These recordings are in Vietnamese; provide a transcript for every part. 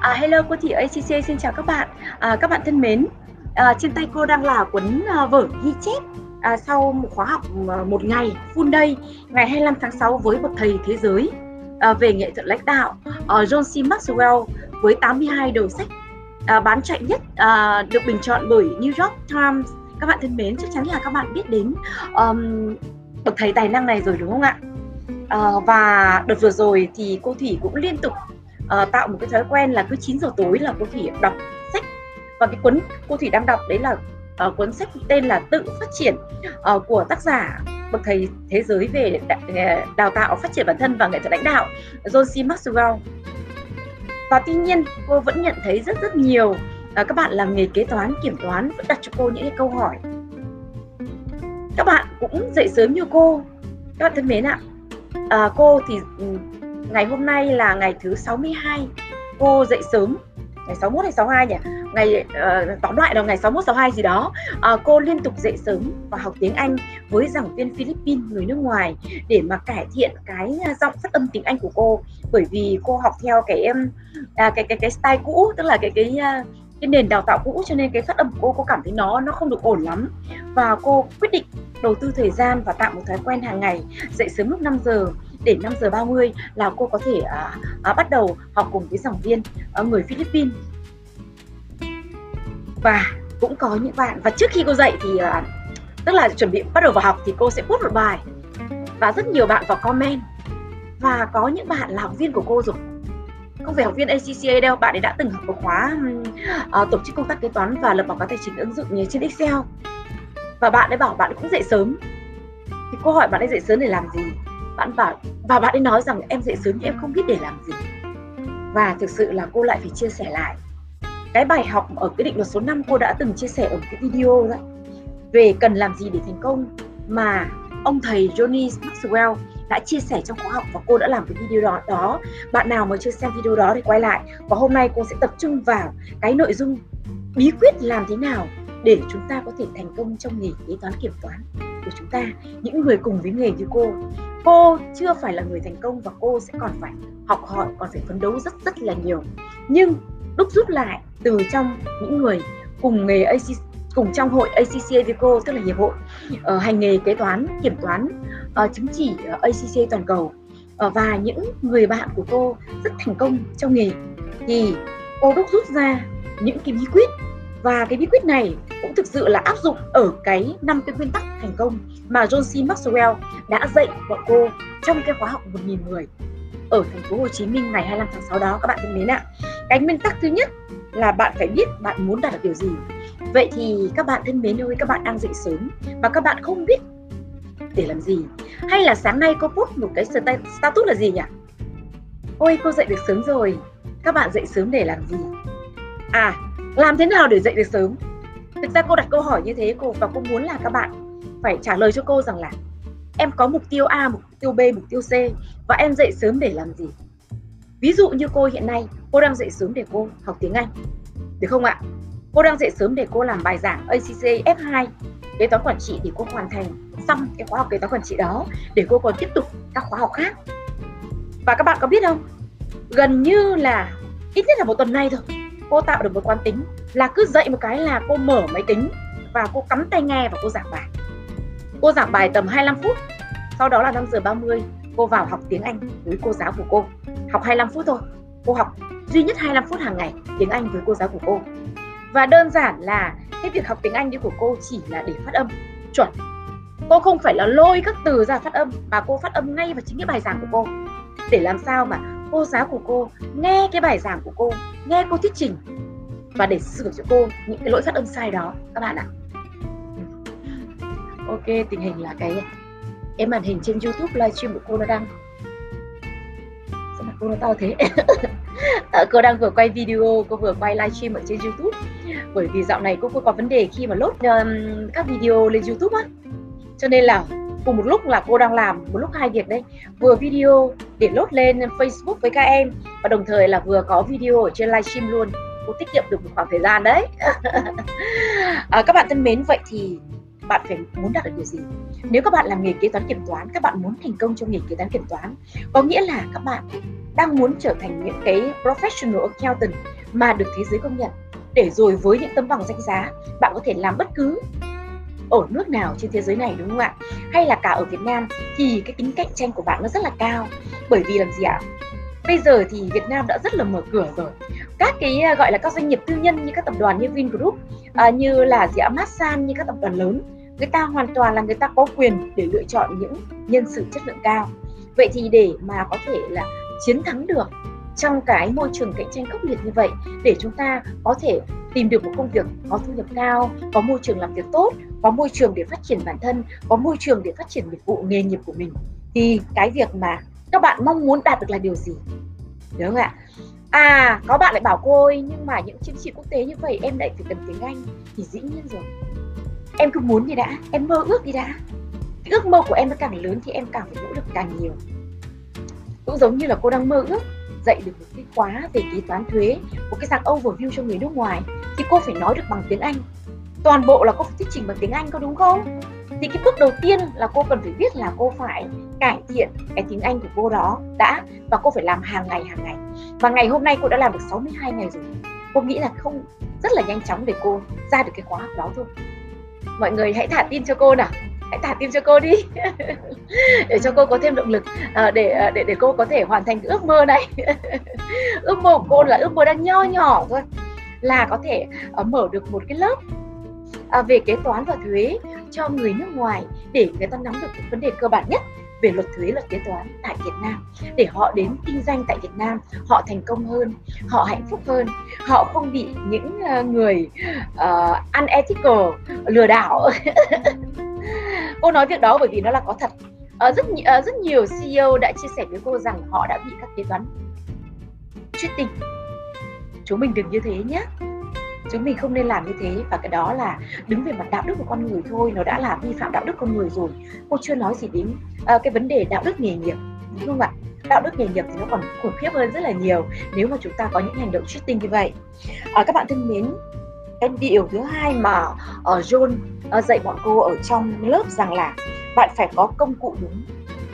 À, hello cô Thị ACC xin chào các bạn. À, các bạn thân mến, à, trên tay cô đang là cuốn à, vở ghi chép à, sau một khóa học à, một ngày full day ngày 25 tháng 6 với một thầy thế giới à, về nghệ thuật lãnh đạo à, John C. Maxwell với 82 đầu sách à, bán chạy nhất à, được bình chọn bởi New York Times. Các bạn thân mến, chắc chắn là các bạn biết đến um, bậc thầy tài năng này rồi đúng không ạ? À, và đợt vừa rồi thì cô Thủy cũng liên tục uh, tạo một cái thói quen là cứ 9 giờ tối là cô Thủy đọc sách. Và cái cuốn cô Thủy đang đọc đấy là uh, cuốn sách tên là tự phát triển uh, của tác giả bậc thầy thế giới về đào tạo phát triển bản thân và nghệ thuật lãnh đạo John C. Maxwell. Và tuy nhiên cô vẫn nhận thấy rất rất nhiều uh, các bạn làm nghề kế toán kiểm toán vẫn đặt cho cô những cái câu hỏi. Các bạn cũng dậy sớm như cô. Các bạn thân mến ạ à, cô thì ừ, ngày hôm nay là ngày thứ 62 cô dậy sớm. Ngày 61 hay 62 nhỉ? Ngày uh, tóm lại là ngày 61 62 gì đó. Uh, cô liên tục dậy sớm và học tiếng Anh với giảng viên Philippines người nước ngoài để mà cải thiện cái ờ, giọng phát âm tiếng Anh của cô. Bởi vì cô học theo cái um, cái cái cái style cũ tức là cái cái uh, cái nền đào tạo cũ cho nên cái phát âm của cô cô cảm thấy nó nó không được ổn lắm. Và cô quyết định đầu tư thời gian và tạo một thói quen hàng ngày dậy sớm lúc 5 giờ để 5 giờ 30 là cô có thể à, à, bắt đầu học cùng với giảng viên à, người Philippines. Và cũng có những bạn và trước khi cô dạy thì à, tức là chuẩn bị bắt đầu vào học thì cô sẽ post một bài. Và rất nhiều bạn vào comment. Và có những bạn là học viên của cô rồi. Không phải học viên ACCA đâu bạn ấy đã từng học một khóa uh, tổ chức công tác kế toán và lập báo cáo tài chính ứng dụng như trên Excel. Và bạn ấy bảo bạn cũng dậy sớm. Thì cô hỏi bạn ấy dậy sớm để làm gì? Bạn bảo và bạn ấy nói rằng em dậy sớm nhưng em không biết để làm gì. Và thực sự là cô lại phải chia sẻ lại. Cái bài học ở cái định luật số 5 cô đã từng chia sẻ ở một cái video đấy về cần làm gì để thành công mà ông thầy Johnny Maxwell đã chia sẻ trong khóa học và cô đã làm cái video đó, đó. Bạn nào mà chưa xem video đó thì quay lại. Và hôm nay cô sẽ tập trung vào cái nội dung bí quyết làm thế nào để chúng ta có thể thành công trong nghề kế toán kiểm toán của chúng ta. Những người cùng với nghề như cô cô chưa phải là người thành công và cô sẽ còn phải học hỏi còn phải phấn đấu rất rất là nhiều. Nhưng đúc rút lại từ trong những người cùng nghề AC, cùng trong hội ACCA Vico tức là hiệp hội uh, hành nghề kế toán kiểm toán uh, chứng chỉ ờ, uh, ACCA toàn cầu uh, và những người bạn của cô rất thành công trong nghề thì cô đúc rút ra những cái bí quyết. Và cái bí quyết này cũng thực sự là áp dụng ở cái năm cái nguyên tắc thành công mà John C. Maxwell đã dạy bọn cô trong cái khóa học 1.000 người ở thành phố Hồ Chí Minh ngày 25 tháng 6 đó các bạn thân mến ạ. Cái nguyên tắc thứ nhất là bạn phải biết bạn muốn đạt được điều gì. Vậy thì các bạn thân mến ơi, các bạn đang dậy sớm và các bạn không biết để làm gì. Hay là sáng nay cô post một cái status là gì nhỉ? Ôi cô dậy được sớm rồi. Các bạn dậy sớm để làm gì? À, làm thế nào để dậy được sớm? Thực ra cô đặt câu hỏi như thế cô và cô muốn là các bạn phải trả lời cho cô rằng là em có mục tiêu A, mục tiêu B, mục tiêu C và em dậy sớm để làm gì? Ví dụ như cô hiện nay, cô đang dậy sớm để cô học tiếng Anh. Được không ạ? Cô đang dậy sớm để cô làm bài giảng ACC F2 kế toán quản trị để cô hoàn thành xong cái khóa học kế toán quản trị đó để cô còn tiếp tục các khóa học khác. Và các bạn có biết không? Gần như là ít nhất là một tuần nay thôi, cô tạo được một quán tính là cứ dậy một cái là cô mở máy tính và cô cắm tai nghe và cô giảng bài. Cô giảng bài tầm 25 phút, Sau đó là 5 giờ 30 Cô vào học tiếng Anh với cô giáo của cô. Học 25 phút thôi, Cô học duy nhất 25 phút hàng ngày tiếng Anh với cô giáo của cô. Và đơn giản là cái việc học tiếng Anh như của cô chỉ là để phát âm, chuẩn. Cô không phải là lôi các từ ra phát âm, Mà cô phát âm ngay vào chính cái bài giảng của cô. Để làm sao mà cô giáo của cô nghe cái bài giảng của cô, Nghe cô thuyết trình và để sửa cho cô những cái lỗi phát âm sai đó các bạn ạ. Ok tình hình là cái em màn hình trên youtube livestream của cô nó đang sao mà cô nó to thế? Ờ, cô đang vừa quay video cô vừa quay livestream ở trên youtube. Bởi vì dạo này cô, cô có vấn đề khi mà lốt um, các video lên youtube á. Cho nên là cùng một lúc là cô đang làm một lúc hai việc đây vừa video để lốt lên facebook với các em và đồng thời là vừa có video ở trên livestream luôn cô tiết kiệm được một khoảng thời gian đấy à, các bạn thân mến vậy thì bạn phải muốn đạt được điều gì nếu các bạn làm nghề kế toán kiểm toán các bạn muốn thành công trong nghề kế toán kiểm toán có nghĩa là các bạn đang muốn trở thành những cái professional accountant mà được thế giới công nhận để rồi với những tấm bằng danh giá bạn có thể làm bất cứ ở nước nào trên thế giới này đúng không ạ? Hay là cả ở Việt Nam thì cái tính cạnh tranh của bạn nó rất là cao. Bởi vì làm gì ạ? Bây giờ thì Việt Nam đã rất là mở cửa rồi. Các cái à, gọi là các doanh nghiệp tư nhân như các tập đoàn như Vingroup, à, như là gì Masan như các tập đoàn lớn, người ta hoàn toàn là người ta có quyền để lựa chọn những nhân sự chất lượng cao. Vậy thì để mà có thể là chiến thắng được trong cái môi trường cạnh tranh khốc liệt như vậy để chúng ta có thể tìm được một công việc có thu nhập cao, có môi trường làm việc tốt, có môi trường để phát triển bản thân, có môi trường để phát triển nghiệp vụ nghề nghiệp của mình thì cái việc mà các bạn mong muốn đạt được là điều gì? Đúng không ạ? À, có bạn lại bảo cô ơi, nhưng mà những chứng chỉ quốc tế như vậy em lại phải cần tiếng Anh thì dĩ nhiên rồi. Em cứ muốn đi đã, em mơ ước đi đã. Cái ước mơ của em nó càng lớn thì em càng phải nỗ lực càng nhiều. Cũng giống như là cô đang mơ ước dạy được một cái khóa về kế toán thuế, một cái dạng overview cho người nước ngoài thì cô phải nói được bằng tiếng Anh. Toàn bộ là cô phải thuyết trình bằng tiếng Anh có đúng không? Thì cái bước đầu tiên là cô cần phải biết là cô phải cải thiện cái tiếng Anh của cô đó đã và cô phải làm hàng ngày hàng ngày. Và ngày hôm nay cô đã làm được 62 ngày rồi. Cô nghĩ là không rất là nhanh chóng để cô ra được cái khóa học đó thôi. Mọi người hãy thả tin cho cô nào hãy thả tim cho cô đi để cho cô có thêm động lực à, để ờ, để để cô có thể hoàn thành cái ước mơ này ước mơ của cô là ước mơ đang nho nhỏ thôi là có thể uh, mở được một cái lớp uh, về kế toán và thuế cho người nước ngoài để người ta nắm được những vấn đề cơ bản nhất về luật thuế luật kế toán tại Việt Nam. Để họ đến kinh doanh tại Việt Nam họ thành công hơn họ hạnh phúc hơn họ không bị những ờ, người uh, unethical lừa đảo. Cô nói việc đó bởi vì nó là có thật. Uh, rất uh, rất nhiều CEO đã chia sẻ với cô rằng họ đã bị các kế toán cheating chúng mình đừng như thế nhé chúng mình không nên làm như thế. Và cái đó là đứng về mặt đạo đức của con người thôi. Nó đã là vi phạm đạo đức con người rồi. Cô chưa nói gì đến uh, cái vấn đề đạo đức nghề nghiệp đúng không ạ? Đạo đức nghề nghiệp thì nó còn khủng khiếp hơn rất là nhiều nếu mà chúng ta có những hành động cheating như vậy. À, các bạn thân mến cái điều thứ hai mà uh, John uh, dạy bọn cô ở trong lớp rằng là bạn phải có công cụ đúng.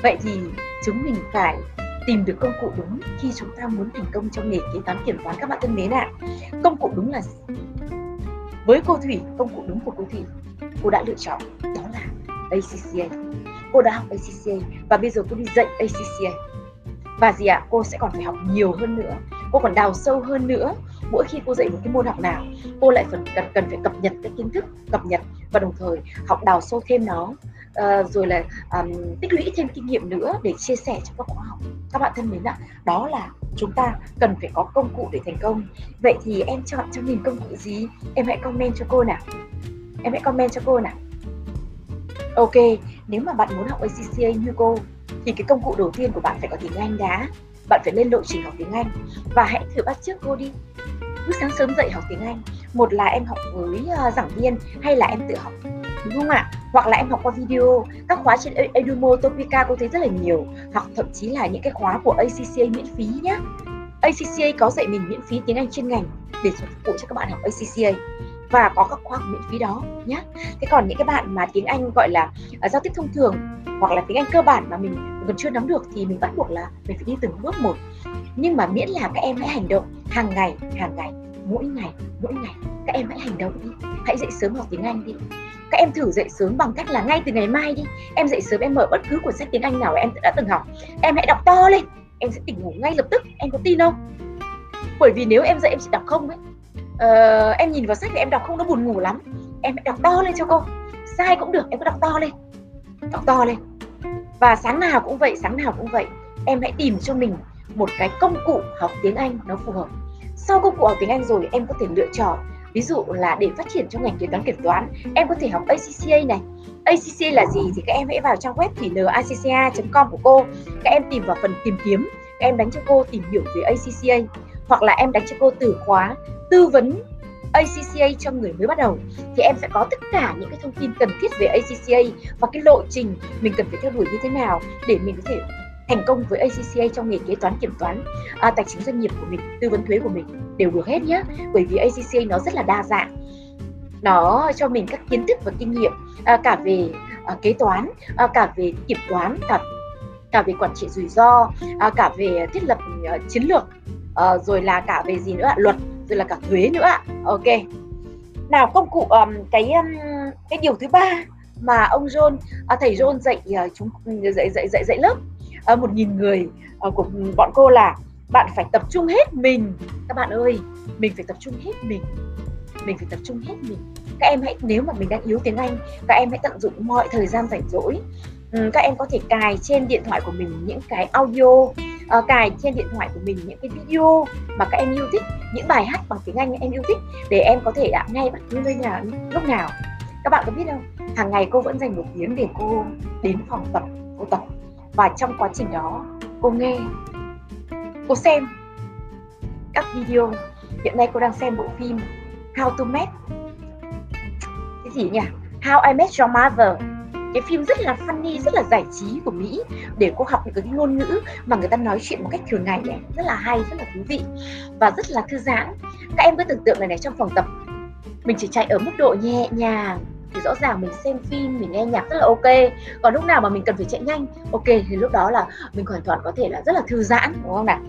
Vậy thì chúng mình phải tìm được công cụ đúng khi chúng ta muốn thành công trong nghề kế toán kiểm toán các bạn thân mến ạ. À. công cụ đúng là với cô thủy công cụ đúng của cô thủy cô đã lựa chọn đó là ACCA cô đã học ACCA và bây giờ cô đi dạy ACCA và gì ạ? À, cô sẽ còn phải học nhiều hơn nữa. Cô còn đào sâu hơn nữa. Mỗi khi cô dạy một cái môn học nào cô lại phần cần cần phải cập nhật cái kiến thức cập nhật và đồng thời học đào sâu thêm nó. Uh, rồi là um, tích lũy thêm kinh nghiệm nữa để chia sẻ cho các khóa học các bạn thân mến ạ, đó là chúng ta cần phải có công cụ để thành công. Vậy thì em chọn cho mình công cụ gì? Em hãy comment cho cô nào. Em hãy comment cho cô nào. Ok, nếu mà bạn muốn học ACCA như cô, thì cái công cụ đầu tiên của bạn phải có tiếng Anh đã. Bạn phải lên lộ trình học tiếng Anh. Và hãy thử bắt chước cô đi cứ sáng sớm dậy học tiếng Anh. Một là em học với uh, giảng viên hay là em tự học đúng không ạ? Hoặc là em học qua video. Các khóa trên Edumo Topica cô thấy rất là nhiều. Hoặc thậm chí là những cái khóa của ACCA miễn phí nhé ACCA có dạy mình miễn phí tiếng Anh chuyên ngành để phục vụ cho các bạn học ACCA và có các khóa học miễn phí đó nhé. Thế còn những cái bạn mà tiếng Anh gọi là uh, giao tiếp thông thường hoặc là tiếng Anh cơ bản mà mình còn chưa nắm được thì mình bắt buộc là mình phải đi từng bước một. Nhưng mà miễn là các em hãy hành động hàng ngày, hàng ngày, mỗi ngày, mỗi ngày các em hãy hành động đi, hãy dậy sớm học tiếng Anh đi. Các em thử dậy sớm bằng cách là ngay từ ngày mai đi, em dậy sớm em mở bất cứ cuốn sách tiếng Anh nào em đã từng học, em hãy đọc to lên, em sẽ tỉnh ngủ ngay lập tức, em có tin không? Bởi vì nếu em dậy em chỉ đọc không ấy uh, em nhìn vào sách thì em đọc không nó buồn ngủ lắm. Em hãy đọc to lên cho cô. Sai cũng được em cứ đọc to lên. Đọc to lên. Và sáng nào cũng vậy sáng nào cũng vậy em hãy tìm cho mình một cái công cụ học tiếng Anh nó phù hợp. Sau công cụ học tiếng Anh rồi em có thể lựa chọn ví dụ là để phát triển trong ngành kế toán kiểm toán em có thể học ACCA này. ACCA là gì thì các em hãy vào trang web thì lacca.com của cô. Các em tìm vào phần tìm kiếm các em đánh cho cô tìm hiểu về ACCA hoặc là em đánh cho cô từ khóa tư vấn ACCA cho người mới bắt đầu thì em sẽ có tất cả những cái thông tin cần thiết về ACCA và cái lộ trình mình cần phải theo đuổi như thế nào để mình có thể thành công với ACCA trong nghề kế toán kiểm toán. À, tài chính doanh nghiệp của mình tư vấn thuế của mình đều được hết nhé bởi vì ACCA nó rất là đa dạng. Nó cho mình các kiến thức và kinh nghiệm à, cả về à, kế toán à, cả về kiểm toán cả cả về quản trị rủi ro à, cả về thiết lập uh, chiến lược uh, rồi là cả về gì nữa ạ? Luật rồi là cả thuế nữa. Ok. Nào công cụ um, cái um, cái điều thứ ba mà ông John à, thầy John dạy uh, chúng dạy dạy dạy dạy lớp uh, một nghìn người uh, của bọn cô là bạn phải tập trung hết mình. Các bạn ơi mình phải tập trung hết mình. Mình phải tập trung hết mình. Các em hãy nếu mà mình đang yếu tiếng Anh các em hãy tận dụng mọi thời gian rảnh rỗi. Các em có thể cài trên điện thoại của mình những cái audio uh, cài trên điện thoại của mình những cái video mà các em yêu thích những bài hát bằng tiếng Anh em yêu thích để em có thể đã nghe bất cứ nơi nào lúc nào. Các bạn có biết không? Hàng ngày cô vẫn dành một tiếng để cô đến phòng tập cô tập. Và trong quá trình đó cô nghe cô xem các video. Hiện nay cô đang xem bộ phim How to Make cái gì nhỉ? How I Met Your Mother cái phim rất là funny rất là giải trí của Mỹ để cô học những cái ngôn ngữ mà người ta nói chuyện một cách thường ngày này rất là hay rất là thú vị và rất là thư giãn. Các em cứ tưởng tượng này này trong phòng tập mình chỉ chạy ở mức độ nhẹ nhàng thì rõ ràng mình xem phim mình nghe nhạc rất là ok. Còn lúc nào mà mình cần phải chạy nhanh ok thì lúc đó là mình hoàn toàn có thể là rất là thư giãn đúng không nào?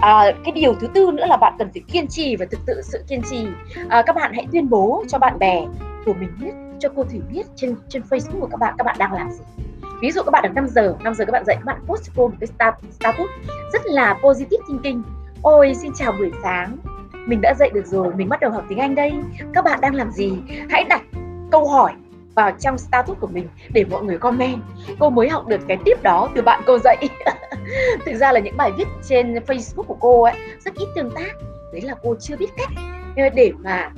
À, cái điều thứ tư nữa là bạn cần phải kiên trì và thực sự sự kiên trì. À, các bạn hãy tuyên bố cho bạn bè của mình biết cho cô thủy biết trên trên facebook của các bạn các bạn đang làm gì. Ví dụ các bạn được 5 giờ 5 giờ các bạn dậy, các bạn post cho cô một cái status rất là positive thinking. Ôi, xin chào buổi sáng. Mình đã dậy được rồi, mình bắt đầu học tiếng anh đây. Các bạn đang làm gì? Hãy đặt câu hỏi vào trong status của mình để mọi người comment. Cô mới học được cái tiếp đó từ bạn cô dạy thực ra là những bài viết trên facebook của cô ấy, rất ít tương tác. Đấy là cô chưa biết cách. Ờ, để mà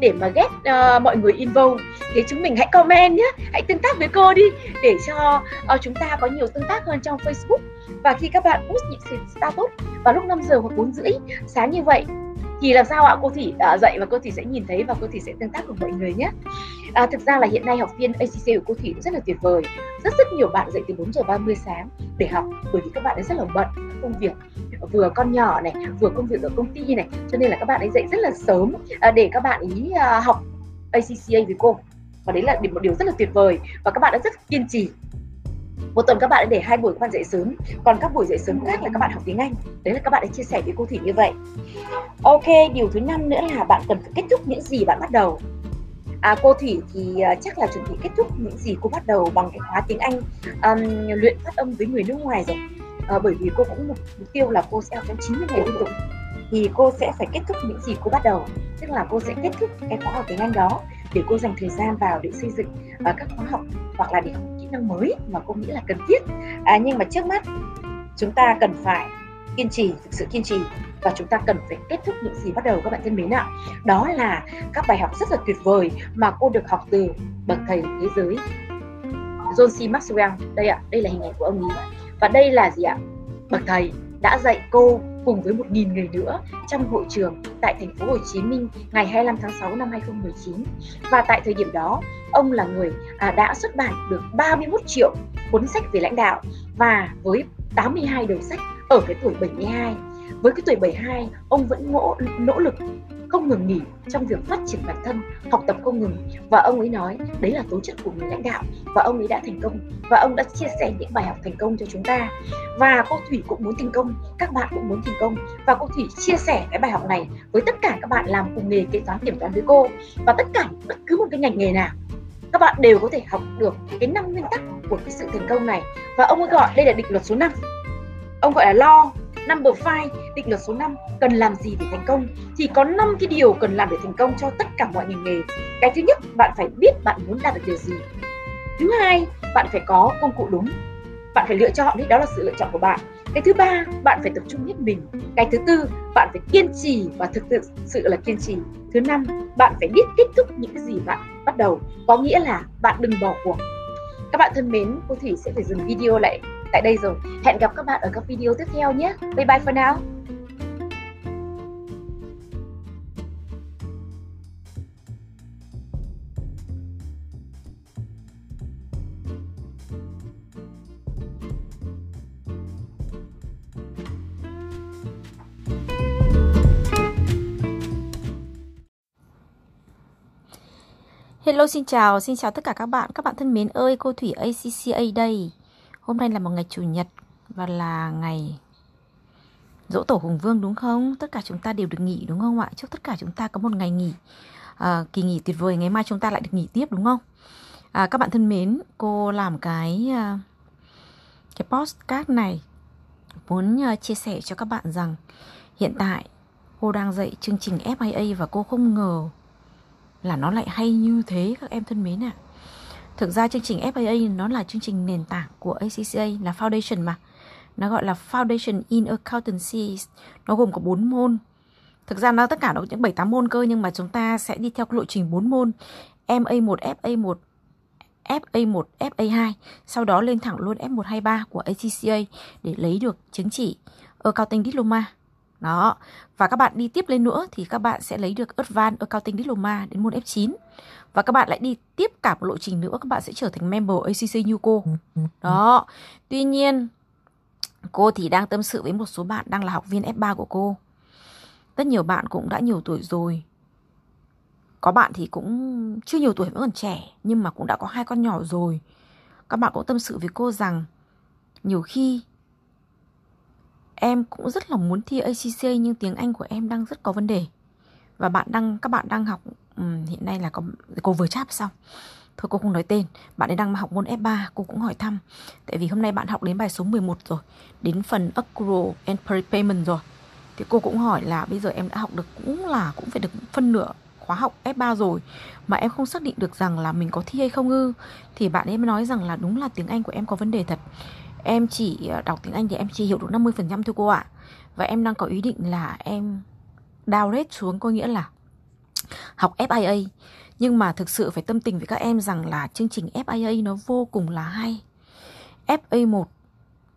để mà ghét uh, mọi người involved thì chúng mình hãy comment nhé hãy tương tác với cô đi để cho uh, chúng ta có nhiều tương tác hơn trong Facebook. Và khi các bạn post những status vào lúc 5 giờ hoặc 4 rưỡi sáng như vậy thì làm sao ạ? Cô thủy uh, à, dạy và cô thủy sẽ nhìn thấy và cô thủy sẽ tương tác cùng mọi người nhé. À, thực ra là hiện nay học viên ACC của cô thủy rất là tuyệt vời. Rất rất nhiều bạn dậy từ 4 giờ 30 sáng để học bởi vì các bạn ấy rất là bận công việc. Vừa con nhỏ này vừa công việc ở công ty này cho nên là các bạn ấy dậy rất là sớm uh, để các bạn ý uh, học ACCA với cô. Và đấy là một điều rất là tuyệt vời và các bạn đã rất kiên trì một tuần các bạn đã để hai buổi khoan dậy sớm. Còn các buổi dậy sớm khác là các bạn học tiếng Anh. Đấy là các bạn đã chia sẻ với cô Thủy như vậy. Ok điều thứ năm nữa là bạn cần phải kết thúc những gì bạn bắt đầu. À, cô Thủy thì uh, chắc là chuẩn bị kết thúc những gì cô bắt đầu bằng cái khóa tiếng Anh um, luyện phát âm với người nước ngoài rồi. à, bởi vì cô cũng mục, mục tiêu là cô sẽ học trong 90 ngày liên tục. Thì cô sẽ phải kết thúc những gì cô bắt đầu. Tức là cô sẽ kết thúc cái khóa học tiếng Anh đó để cô dành thời gian vào để xây dựng uh, các khóa học hoặc là để học kỹ năng mới mà cô nghĩ là cần thiết. À, nhưng mà trước mắt chúng ta cần phải kiên trì thực sự kiên trì và chúng ta cần phải kết thúc những gì bắt đầu các bạn thân mến ạ. Đó là các bài học rất là tuyệt vời mà cô được học từ bậc thầy thế giới John C. Maxwell. Đây ạ đây là hình ảnh của ông ấy. Và đây là gì ạ? Bậc thầy đã dạy cô cùng với 1.000 người nữa trong hội trường tại thành phố Hồ Chí Minh ngày 25 tháng 6 năm 2019 và tại thời điểm đó ông là người à, đã xuất bản được 31 triệu cuốn sách về lãnh đạo và với 82 đầu sách ở cái tuổi 72 với cái tuổi 72 ông vẫn ngỗ, nỗ lực không ngừng nghỉ trong việc phát triển bản thân, học tập không ngừng. Và ông ấy nói đấy là tố chất của người lãnh đạo và ông ấy đã thành công và ông đã chia sẻ những bài học thành công cho chúng ta. Và cô Thủy cũng muốn thành công, các bạn cũng muốn thành công. Và cô Thủy chia sẻ cái bài học này với tất cả các bạn làm cùng nghề kế toán kiểm toán với cô. Và tất cả bất cứ một cái ngành nghề nào các bạn đều có thể học được cái năm nguyên tắc của cái sự thành công này. Và ông ấy gọi đây là định luật số 5 ông gọi là lo number 5, định luật số 5 cần làm gì để thành công? Thì có 5 cái điều cần làm để thành công cho tất cả mọi ngành nghề. Cái thứ nhất bạn phải biết bạn muốn đạt được điều gì. Thứ hai bạn phải có công cụ đúng. Bạn phải lựa chọn đấy đó là sự lựa chọn của bạn. Cái thứ ba bạn phải tập trung hết mình. Cái thứ tư bạn phải kiên trì và thực sự sự là kiên trì. Thứ năm bạn phải biết kết thúc những cái gì bạn bắt đầu. Có nghĩa là bạn đừng bỏ cuộc. Các bạn thân mến cô thủy sẽ phải dừng video lại tại đây rồi. Hẹn gặp các bạn ở các video tiếp theo nhé. Bye bye for now. Hello xin chào, xin chào tất cả các bạn. Các bạn thân mến ơi, cô Thủy ACCA đây. Hôm nay là một ngày chủ nhật và là ngày dỗ tổ Hùng Vương đúng không? Tất cả chúng ta đều được nghỉ đúng không ạ? Chúc tất cả chúng ta có một ngày nghỉ à, kỳ nghỉ tuyệt vời. Ngày mai chúng ta lại được nghỉ tiếp đúng không? À, các bạn thân mến, cô làm cái à, cái postcard này muốn à, chia sẻ cho các bạn rằng hiện tại cô đang dạy chương trình FIA và cô không ngờ là nó lại hay như thế các em thân mến ạ. À. Thực ra chương trình FAA nó là chương trình nền tảng của ACCA là foundation mà. Nó gọi là Foundation in Accountancy. Nó gồm có 4 môn. Thực ra nó tất cả nó những 7 8 môn cơ nhưng mà chúng ta sẽ đi theo cái lộ trình 4 môn. MA1, FA1, FA1, FA2, sau đó lên thẳng luôn F123 của ACCA để lấy được chứng chỉ Accounting Diploma. Đó. Và các bạn đi tiếp lên nữa thì các bạn sẽ lấy được Advanced Accounting Diploma đến môn F9. Và các bạn lại đi tiếp cả một lộ trình nữa các bạn sẽ trở thành member ACC Yuko. Đó. Tuy nhiên cô thì đang tâm sự với một số bạn đang là học viên F3 của cô. Rất nhiều bạn cũng đã nhiều tuổi rồi. Có bạn thì cũng chưa nhiều tuổi vẫn còn trẻ nhưng mà cũng đã có hai con nhỏ rồi. Các bạn cũng tâm sự với cô rằng nhiều khi em cũng rất là muốn thi ACC nhưng tiếng Anh của em đang rất có vấn đề. Và bạn đang các bạn đang học um, hiện nay là có cô vừa cháp xong. Thôi cô không nói tên, bạn ấy đang học môn F3, cô cũng hỏi thăm. Tại vì hôm nay bạn học đến bài số 11 rồi, đến phần accrual and prepayment rồi. Thì cô cũng hỏi là bây giờ em đã học được cũng là cũng phải được phân nửa khóa học F3 rồi mà em không xác định được rằng là mình có thi hay không ư thì bạn ấy mới nói rằng là đúng là tiếng Anh của em có vấn đề thật Em chỉ à, đọc tiếng Anh thì em chỉ hiểu được 50% thôi cô ạ. Và em đang có ý định là em downgrade xuống, có nghĩa là học FIA. Nhưng mà thực sự phải tâm tình với các em rằng là chương trình FIA nó vô cùng là hay. FA1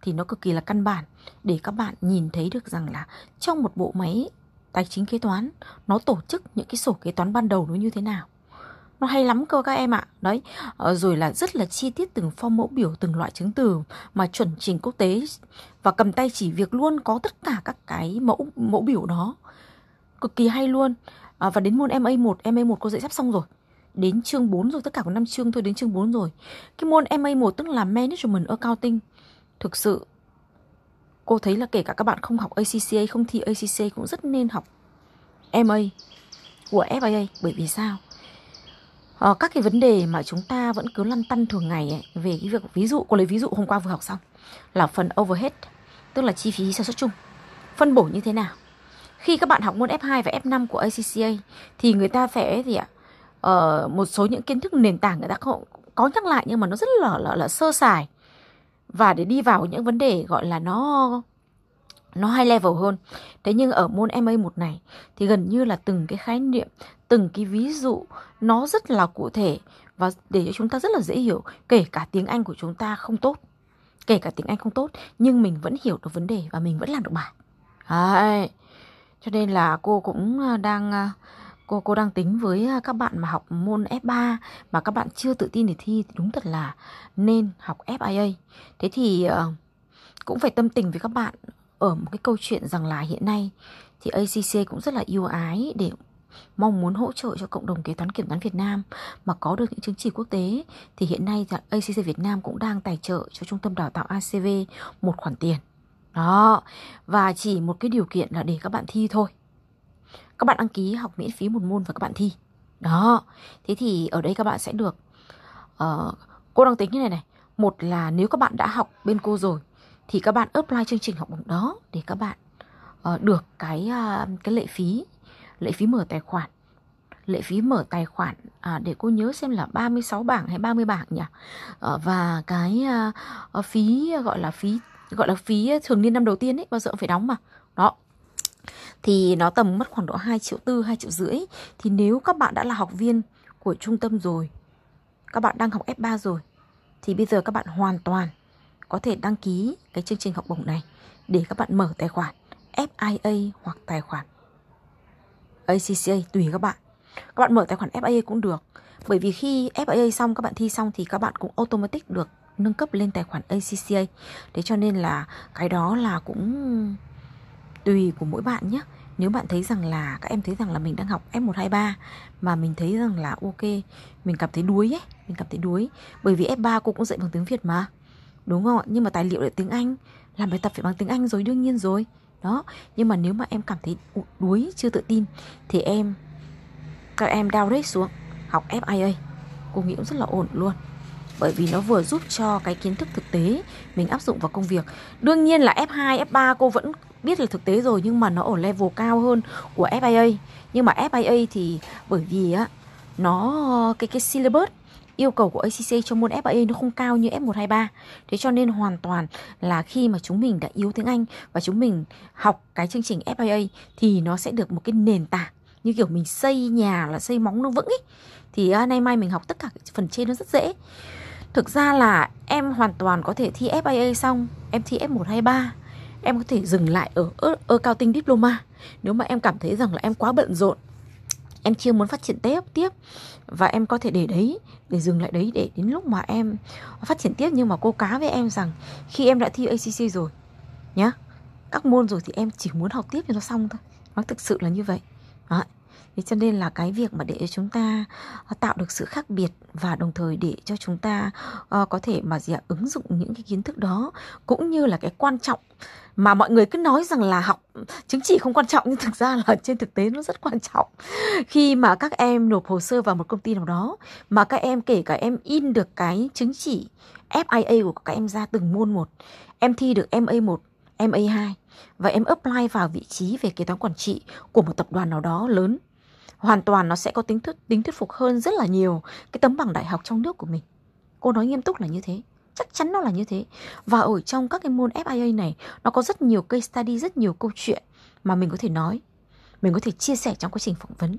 thì nó cực kỳ là căn bản, để các bạn nhìn thấy được rằng là trong một bộ máy tài chính kế toán, nó tổ chức những cái sổ kế toán ban đầu nó như thế nào nó hay lắm cơ các em ạ. Đấy ờ, rồi là rất là chi tiết từng form mẫu biểu từng loại chứng từ mà chuẩn trình quốc tế và cầm tay chỉ việc luôn có tất cả các cái mẫu mẫu biểu đó. Cực kỳ hay luôn. À, và đến môn MA1 MA1 cô dạy sắp xong rồi. Đến chương 4 rồi tất cả có 5 chương thôi đến chương 4 rồi. Cái môn MA1 tức là Management Accounting. Thực sự cô thấy là kể cả các bạn không học ACCA không thi ACCA cũng rất nên học MA của FIA bởi vì sao? Uh, các cái vấn đề mà chúng ta vẫn cứ lăn tăn thường ngày ấy, về cái việc ví dụ cô lấy ví dụ hôm qua vừa học xong là phần overhead tức là chi phí sản xuất chung. Phân bổ như thế nào? Khi các bạn học môn F2 và F5 của ACCA thì người ta sẽ gì ạ? Uh, một số những kiến thức nền tảng người ta có, có nhắc lại nhưng mà nó rất là là, là sơ sài. Và để đi vào những vấn đề gọi là nó nó high level hơn. Thế nhưng ở môn ma một này thì gần như là từng cái khái niệm, từng cái ví dụ nó rất là cụ thể và để cho chúng ta rất là dễ hiểu, kể cả tiếng Anh của chúng ta không tốt. Kể cả tiếng Anh không tốt nhưng mình vẫn hiểu được vấn đề và mình vẫn làm được bài. Đấy. Cho nên là cô cũng à, đang à, cô cô đang tính với à, các bạn mà học môn F3 mà các bạn chưa tự tin để thi thì đúng thật là nên học FIA. Thế thì ờ, cũng phải tâm tình với các bạn ở một cái câu chuyện rằng là hiện nay thì ACC cũng rất là yêu ái để mong muốn hỗ trợ cho cộng đồng kế toán kiểm toán Việt Nam mà có được những chứng chỉ quốc tế thì hiện nay ACC Việt Nam cũng đang tài trợ cho trung tâm đào tạo ACV một khoản tiền. Đó, và chỉ một cái điều kiện là để các bạn thi thôi. Các bạn đăng ký học miễn phí một môn và các bạn thi. Đó, thế thì ở đây các bạn sẽ được uh, cô đang tính như này này. Một là nếu các bạn đã học bên cô rồi thì các bạn apply chương trình học bổng đó để các bạn uh, được cái uh, cái lệ phí lệ phí mở tài khoản. Lệ phí mở tài khoản à, để cô nhớ xem là 36 bảng hay 30 bảng nhỉ? À, và cái à, phí gọi là phí gọi là phí thường niên năm đầu tiên ấy bao giờ cũng phải đóng mà. Đó. Thì nó tầm mất khoảng độ 2 triệu tư 2 triệu rưỡi. Thì nếu các bạn đã là học viên của trung tâm rồi các bạn đang học F3 rồi thì bây giờ các bạn hoàn toàn có thể đăng ký cái chương trình học bổng này để các bạn mở tài khoản FIA hoặc tài khoản ACCA tùy các bạn. Các bạn mở tài khoản FIA cũng được. Bởi vì khi FIA xong các bạn thi xong thì các bạn cũng automatic được nâng cấp lên tài khoản ACCA. Thế cho nên là cái đó là cũng tùy của mỗi bạn nhé. Nếu bạn thấy rằng là các em thấy rằng là mình đang học F123 mà mình thấy rằng là ok, mình cảm thấy đuối ấy, mình cảm thấy đuối bởi vì F3 cô cũng dạy bằng tiếng Việt mà. Đúng không ạ? Nhưng mà tài liệu là tiếng Anh. Làm bài tập phải bằng tiếng Anh rồi đương nhiên rồi. Đó nhưng mà nếu mà em cảm thấy đuối chưa tự tin thì em các em downgrade xuống. Học FIA cô nghĩ cũng rất là ổn luôn. Bởi vì nó vừa giúp cho cái kiến thức thực tế mình áp dụng vào công việc. Đương nhiên là F2, F3 cô vẫn biết là thực tế rồi nhưng mà nó ở level cao hơn của FIA nhưng mà FIA thì bởi vì á nó cái cái syllabus yêu cầu của ACC cho môn FIA nó không cao như F123 Thế cho nên hoàn toàn là khi mà chúng mình đã yếu tiếng Anh và chúng mình học cái chương trình FIA thì nó sẽ được một cái nền tảng. Như kiểu mình xây nhà là xây móng nó vững ấy thì uh, nay mai mình học tất cả phần trên nó rất dễ. Thực ra là em hoàn toàn có thể thi FIA xong em thi F123 em có thể dừng lại ở ở cao tinh diploma. Nếu mà em cảm thấy rằng là em quá bận rộn em chưa muốn phát triển tiếp tiếp. Và em có thể để đấy, để dừng lại đấy để đến lúc mà em phát triển tiếp. Nhưng mà cô cá với em rằng khi em đã thi ACC rồi, nhá, các môn rồi thì em chỉ muốn học tiếp cho nó xong thôi. Nó thực sự là như vậy. Đó. Thế cho nên là cái việc mà để cho chúng ta ờ, tạo được sự khác biệt và đồng thời để cho chúng ta uh, có thể mà gì ạ ứng dụng những cái kiến thức đó cũng như là cái quan trọng mà mọi người cứ nói rằng là học chứng chỉ không quan trọng nhưng thực ra là trên thực tế nó rất quan trọng. Khi mà các em nộp hồ sơ vào một công ty nào đó mà các em kể cả em in được cái chứng chỉ FIA của các em ra từng môn một em thi được MA1 MA2 và em apply vào vị trí về kế toán quản trị của một tập đoàn nào đó lớn hoàn toàn nó sẽ có tính thuyết tính thuyết phục hơn rất là nhiều cái tấm bằng đại học trong nước của mình. Cô nói nghiêm túc là như thế chắc chắn nó là như thế. Và ở trong các cái môn FIA này nó có rất nhiều case study rất nhiều câu chuyện mà mình có thể nói mình có thể chia sẻ trong quá trình phỏng vấn.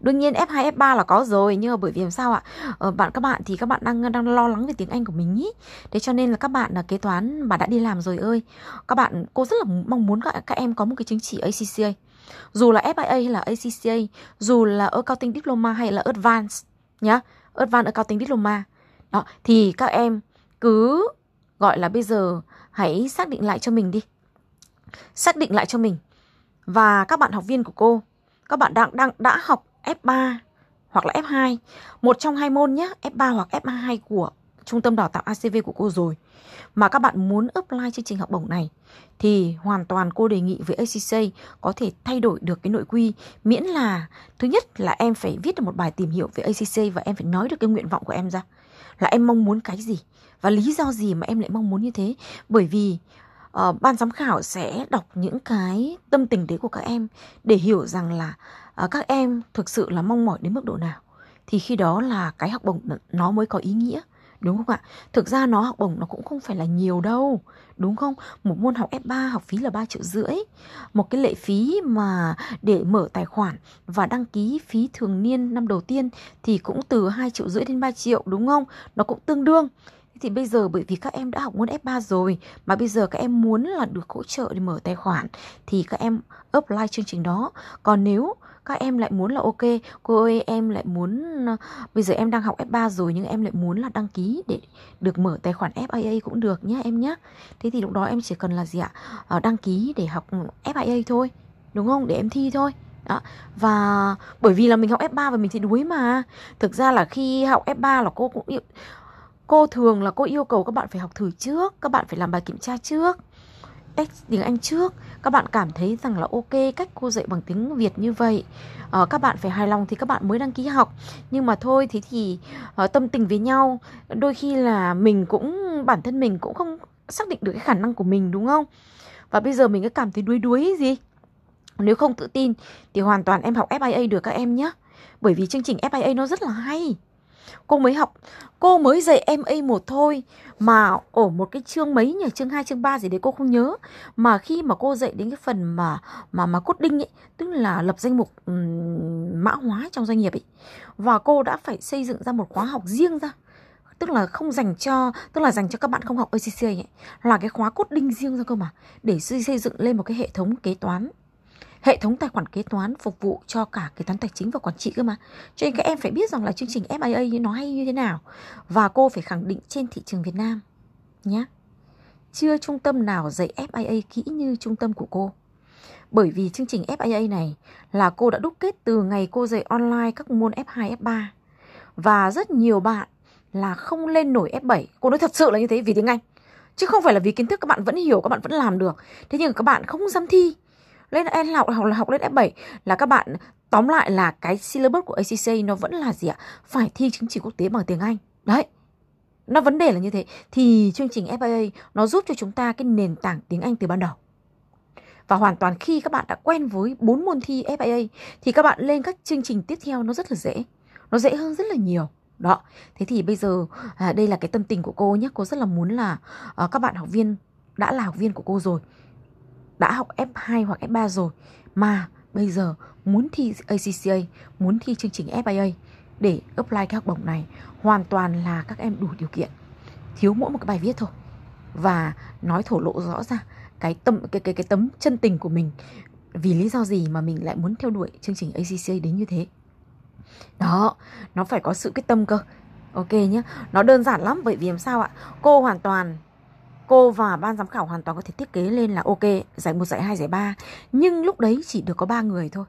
Đương nhiên F2 F3 là có rồi nhưng mà bởi vì làm sao ạ? Ờ, bạn các bạn thì các bạn đang đang lo lắng về tiếng Anh của mình ý. Thế cho nên là các bạn là kế toán mà đã đi làm rồi ơi. Các bạn cô rất là mong muốn các, các em có một cái chứng chỉ ACCA dù là FIA hay là ACCA dù là accounting diploma hay là advanced, nhá, advanced accounting diploma, đó, thì các em cứ, gọi là bây giờ, hãy xác định lại cho mình đi. Xác định lại cho mình. Và các bạn học viên của cô, các bạn đang đang, đã học F3 hoặc là F2 một trong hai môn nhé F3 hoặc F2 của trung tâm đào tạo ACV của cô rồi. Mà các bạn muốn apply chương trình học bổng này thì hoàn toàn cô đề nghị với ACC có thể thay đổi được cái nội quy. Miễn là thứ nhất là em phải viết được một bài tìm hiểu về ACC và em phải nói được cái nguyện vọng của em ra. Là em mong muốn cái gì và lý do gì mà em lại mong muốn như thế. Bởi vì uh, ban giám khảo sẽ đọc những cái tâm tình đấy của các em để hiểu rằng là uh, các em thực sự là mong mỏi đến mức độ nào. Thì khi đó là cái học bổng nó mới có ý nghĩa đúng không ạ? Thực ra nó học bổng nó cũng không phải là nhiều đâu, đúng không? Một môn học F3 học phí là 3 triệu rưỡi. Một cái lệ phí mà để mở tài khoản và đăng ký phí thường niên năm đầu tiên thì cũng từ 2 triệu rưỡi đến 3 triệu đúng không? Nó cũng tương đương thì bây giờ bởi vì các em đã học môn F3 rồi, mà bây giờ các em muốn là được hỗ trợ để mở tài khoản, thì các em apply chương trình đó. Còn nếu các em lại muốn là ok, cô ơi, em lại muốn ờ, bây giờ em đang học F3 rồi nhưng em lại muốn là đăng ký để được mở tài khoản FIA cũng được nhé em nhé thế thì lúc đó em chỉ cần là gì ạ? Ờ, đăng ký để học FIA thôi, đúng không? Để em thi thôi. Đó. Và bởi vì là mình học F3 và mình thì đuối mà. Thực ra là khi học F3 là cô cũng Cô thường là cô yêu cầu các bạn phải học thử trước Các bạn phải làm bài kiểm tra trước test tiếng Anh trước. Các bạn cảm thấy rằng là ok cách cô dạy bằng tiếng Việt như vậy. À, các bạn phải hài lòng thì các bạn mới đăng ký học. Nhưng mà thôi thế thì à, tâm tình với nhau đôi khi là mình cũng bản thân mình cũng không xác định được cái khả năng của mình đúng không? Và bây giờ mình cứ cảm thấy đuối đuối gì? Nếu không tự tin thì hoàn toàn em học FIA được các em nhé bởi vì chương trình FIA nó rất là hay cô mới học cô mới dạy em a một thôi mà ở một cái chương mấy nhỉ? Chương 2 chương 3 gì đấy cô không nhớ. Mà khi mà cô dạy đến cái phần mà mà mà cốt đinh ấy tức là lập danh mục um, mã hóa trong doanh nghiệp ấy và cô đã phải xây dựng ra một khóa học riêng ra. Tức là không dành cho tức là dành cho các bạn không học ACCA ấy là cái khóa cốt đinh riêng ra cơ mà để xây dựng lên một cái hệ thống kế toán hệ thống tài khoản kế toán phục vụ cho cả kế toán tài chính và quản trị cơ mà. Cho nên các em phải biết rằng là chương trình FIA nó hay như thế nào. Và cô phải khẳng định trên thị trường Việt Nam nhé chưa trung tâm nào dạy FIA kỹ như trung tâm của cô. Bởi vì chương trình FIA này là cô đã đúc kết từ ngày cô dạy online các môn F2, F3 và rất nhiều bạn là không lên nổi F7 cô nói thật sự là như thế vì tiếng Anh. Chứ không phải là vì kiến thức các bạn vẫn hiểu các bạn vẫn làm được. Thế nhưng các bạn không dám thi lên em học là học lên F7 là các bạn tóm lại là cái syllabus của ACC nó vẫn là gì ạ? Phải thi chứng chỉ quốc tế bằng tiếng Anh. Đấy. Nó vấn đề là như thế. Thì chương trình FIA nó giúp cho chúng ta cái nền tảng tiếng Anh từ ban đầu. Và hoàn toàn khi các bạn đã quen với bốn môn thi FIA thì các bạn lên các chương trình tiếp theo nó rất là dễ. Nó dễ hơn rất là nhiều. Đó. Thế thì bây giờ à, đây là cái tâm tình của cô nhé. Cô rất là muốn là à, các bạn học viên đã là học viên của cô rồi đã học F2 hoặc F3 rồi. Mà bây giờ muốn thi ACCA muốn thi chương trình FIA để apply cái học bổng này, hoàn toàn là các em đủ điều kiện. Thiếu mỗi một cái bài viết thôi. Và nói thổ lộ rõ ra cái tâm, cái cái cái tấm chân tình của mình vì lý do gì mà mình lại muốn theo đuổi chương trình ACCA đến như thế. Đó, nó phải có sự quyết tâm cơ. Ok nhé nó đơn giản lắm, bởi vì làm sao ạ? Cô hoàn toàn cô và ban giám khảo hoàn toàn có thể thiết kế lên là ok giải một giải hai giải ba. Nhưng lúc đấy chỉ được có ba người thôi.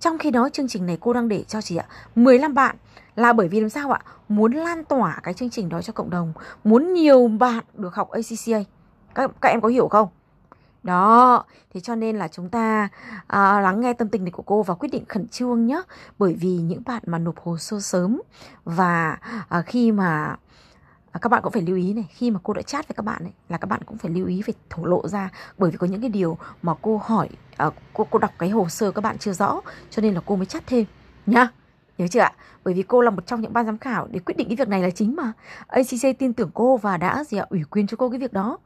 Trong khi đó chương trình này cô đang để cho chị ạ 15 bạn. Là bởi vì làm sao ạ? Muốn lan tỏa cái chương trình đó cho cộng đồng. Muốn nhiều bạn được học ACCA các, các em có hiểu không? Đó, thế cho nên là chúng ta à, lắng nghe tâm tình này của cô và quyết định khẩn trương nhé. Bởi vì những bạn mà nộp hồ sơ sớm và à, khi mà à, các bạn cũng phải lưu ý này, khi mà cô đã chat với các bạn ấy là các bạn cũng phải lưu ý phải thổ lộ ra bởi vì có những cái điều mà cô hỏi à, cô cô đọc cái hồ sơ các bạn chưa rõ cho nên là cô mới chat thêm nhá. Nhớ chưa ạ? Bởi vì cô là một trong những ban giám khảo để quyết định cái việc này là chính mà. ACC tin tưởng cô và đã gì ạ? ủy quyền cho cô cái việc đó.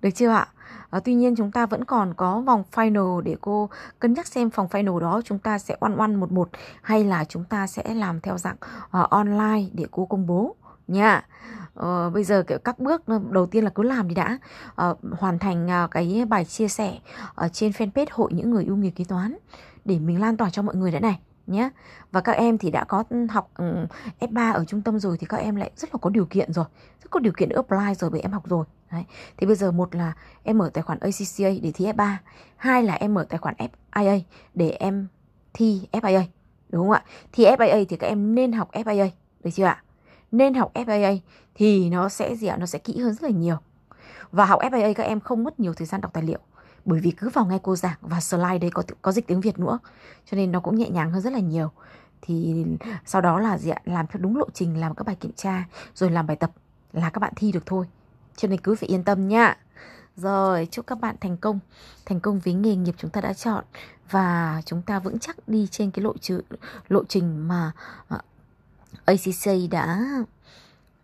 Được chưa ạ? À, tuy nhiên chúng ta vẫn còn có vòng final để cô cân nhắc xem vòng final đó chúng ta sẽ one one một một hay là chúng ta sẽ làm theo dạng uh, online để cô công bố nha. Ờ, bây giờ kiểu các bước ờ, đầu tiên là cứ làm đi đã ờ, hoàn thành ờ, cái bài chia sẻ ở trên fanpage hội những người yêu nghề kế toán để mình lan tỏa cho mọi người đã này nhé và các em thì đã có ừ, học ừ, F3 ở trung tâm rồi thì các em lại rất là có điều kiện rồi rất có điều kiện để apply rồi bởi em học rồi Đấy. Thì bây giờ một là em mở tài khoản ACCA để thi F3 Hai là em mở tài khoản FIA để em thi FIA Đúng không ạ? Thi FIA thì các em nên học FIA Được chưa ạ? Nên học FAA thì nó sẽ gì ạ? Nó sẽ kỹ hơn rất là nhiều. Và học FAA các em không mất nhiều thời gian đọc tài liệu, bởi vì cứ vào nghe cô giảng và slide đấy có có dịch tiếng Việt nữa, cho nên nó cũng nhẹ nhàng hơn rất là nhiều. Thì sau đó là gì ạ? Làm theo đúng lộ trình, làm các bài kiểm tra, rồi làm bài tập là các bạn thi được thôi. Cho nên cứ phải yên tâm nhá. rồi, chúc các bạn thành công thành công với nghề nghiệp chúng ta đã chọn. Và chúng ta vững chắc đi trên cái lộ trình lộ trình mà à, ACC đã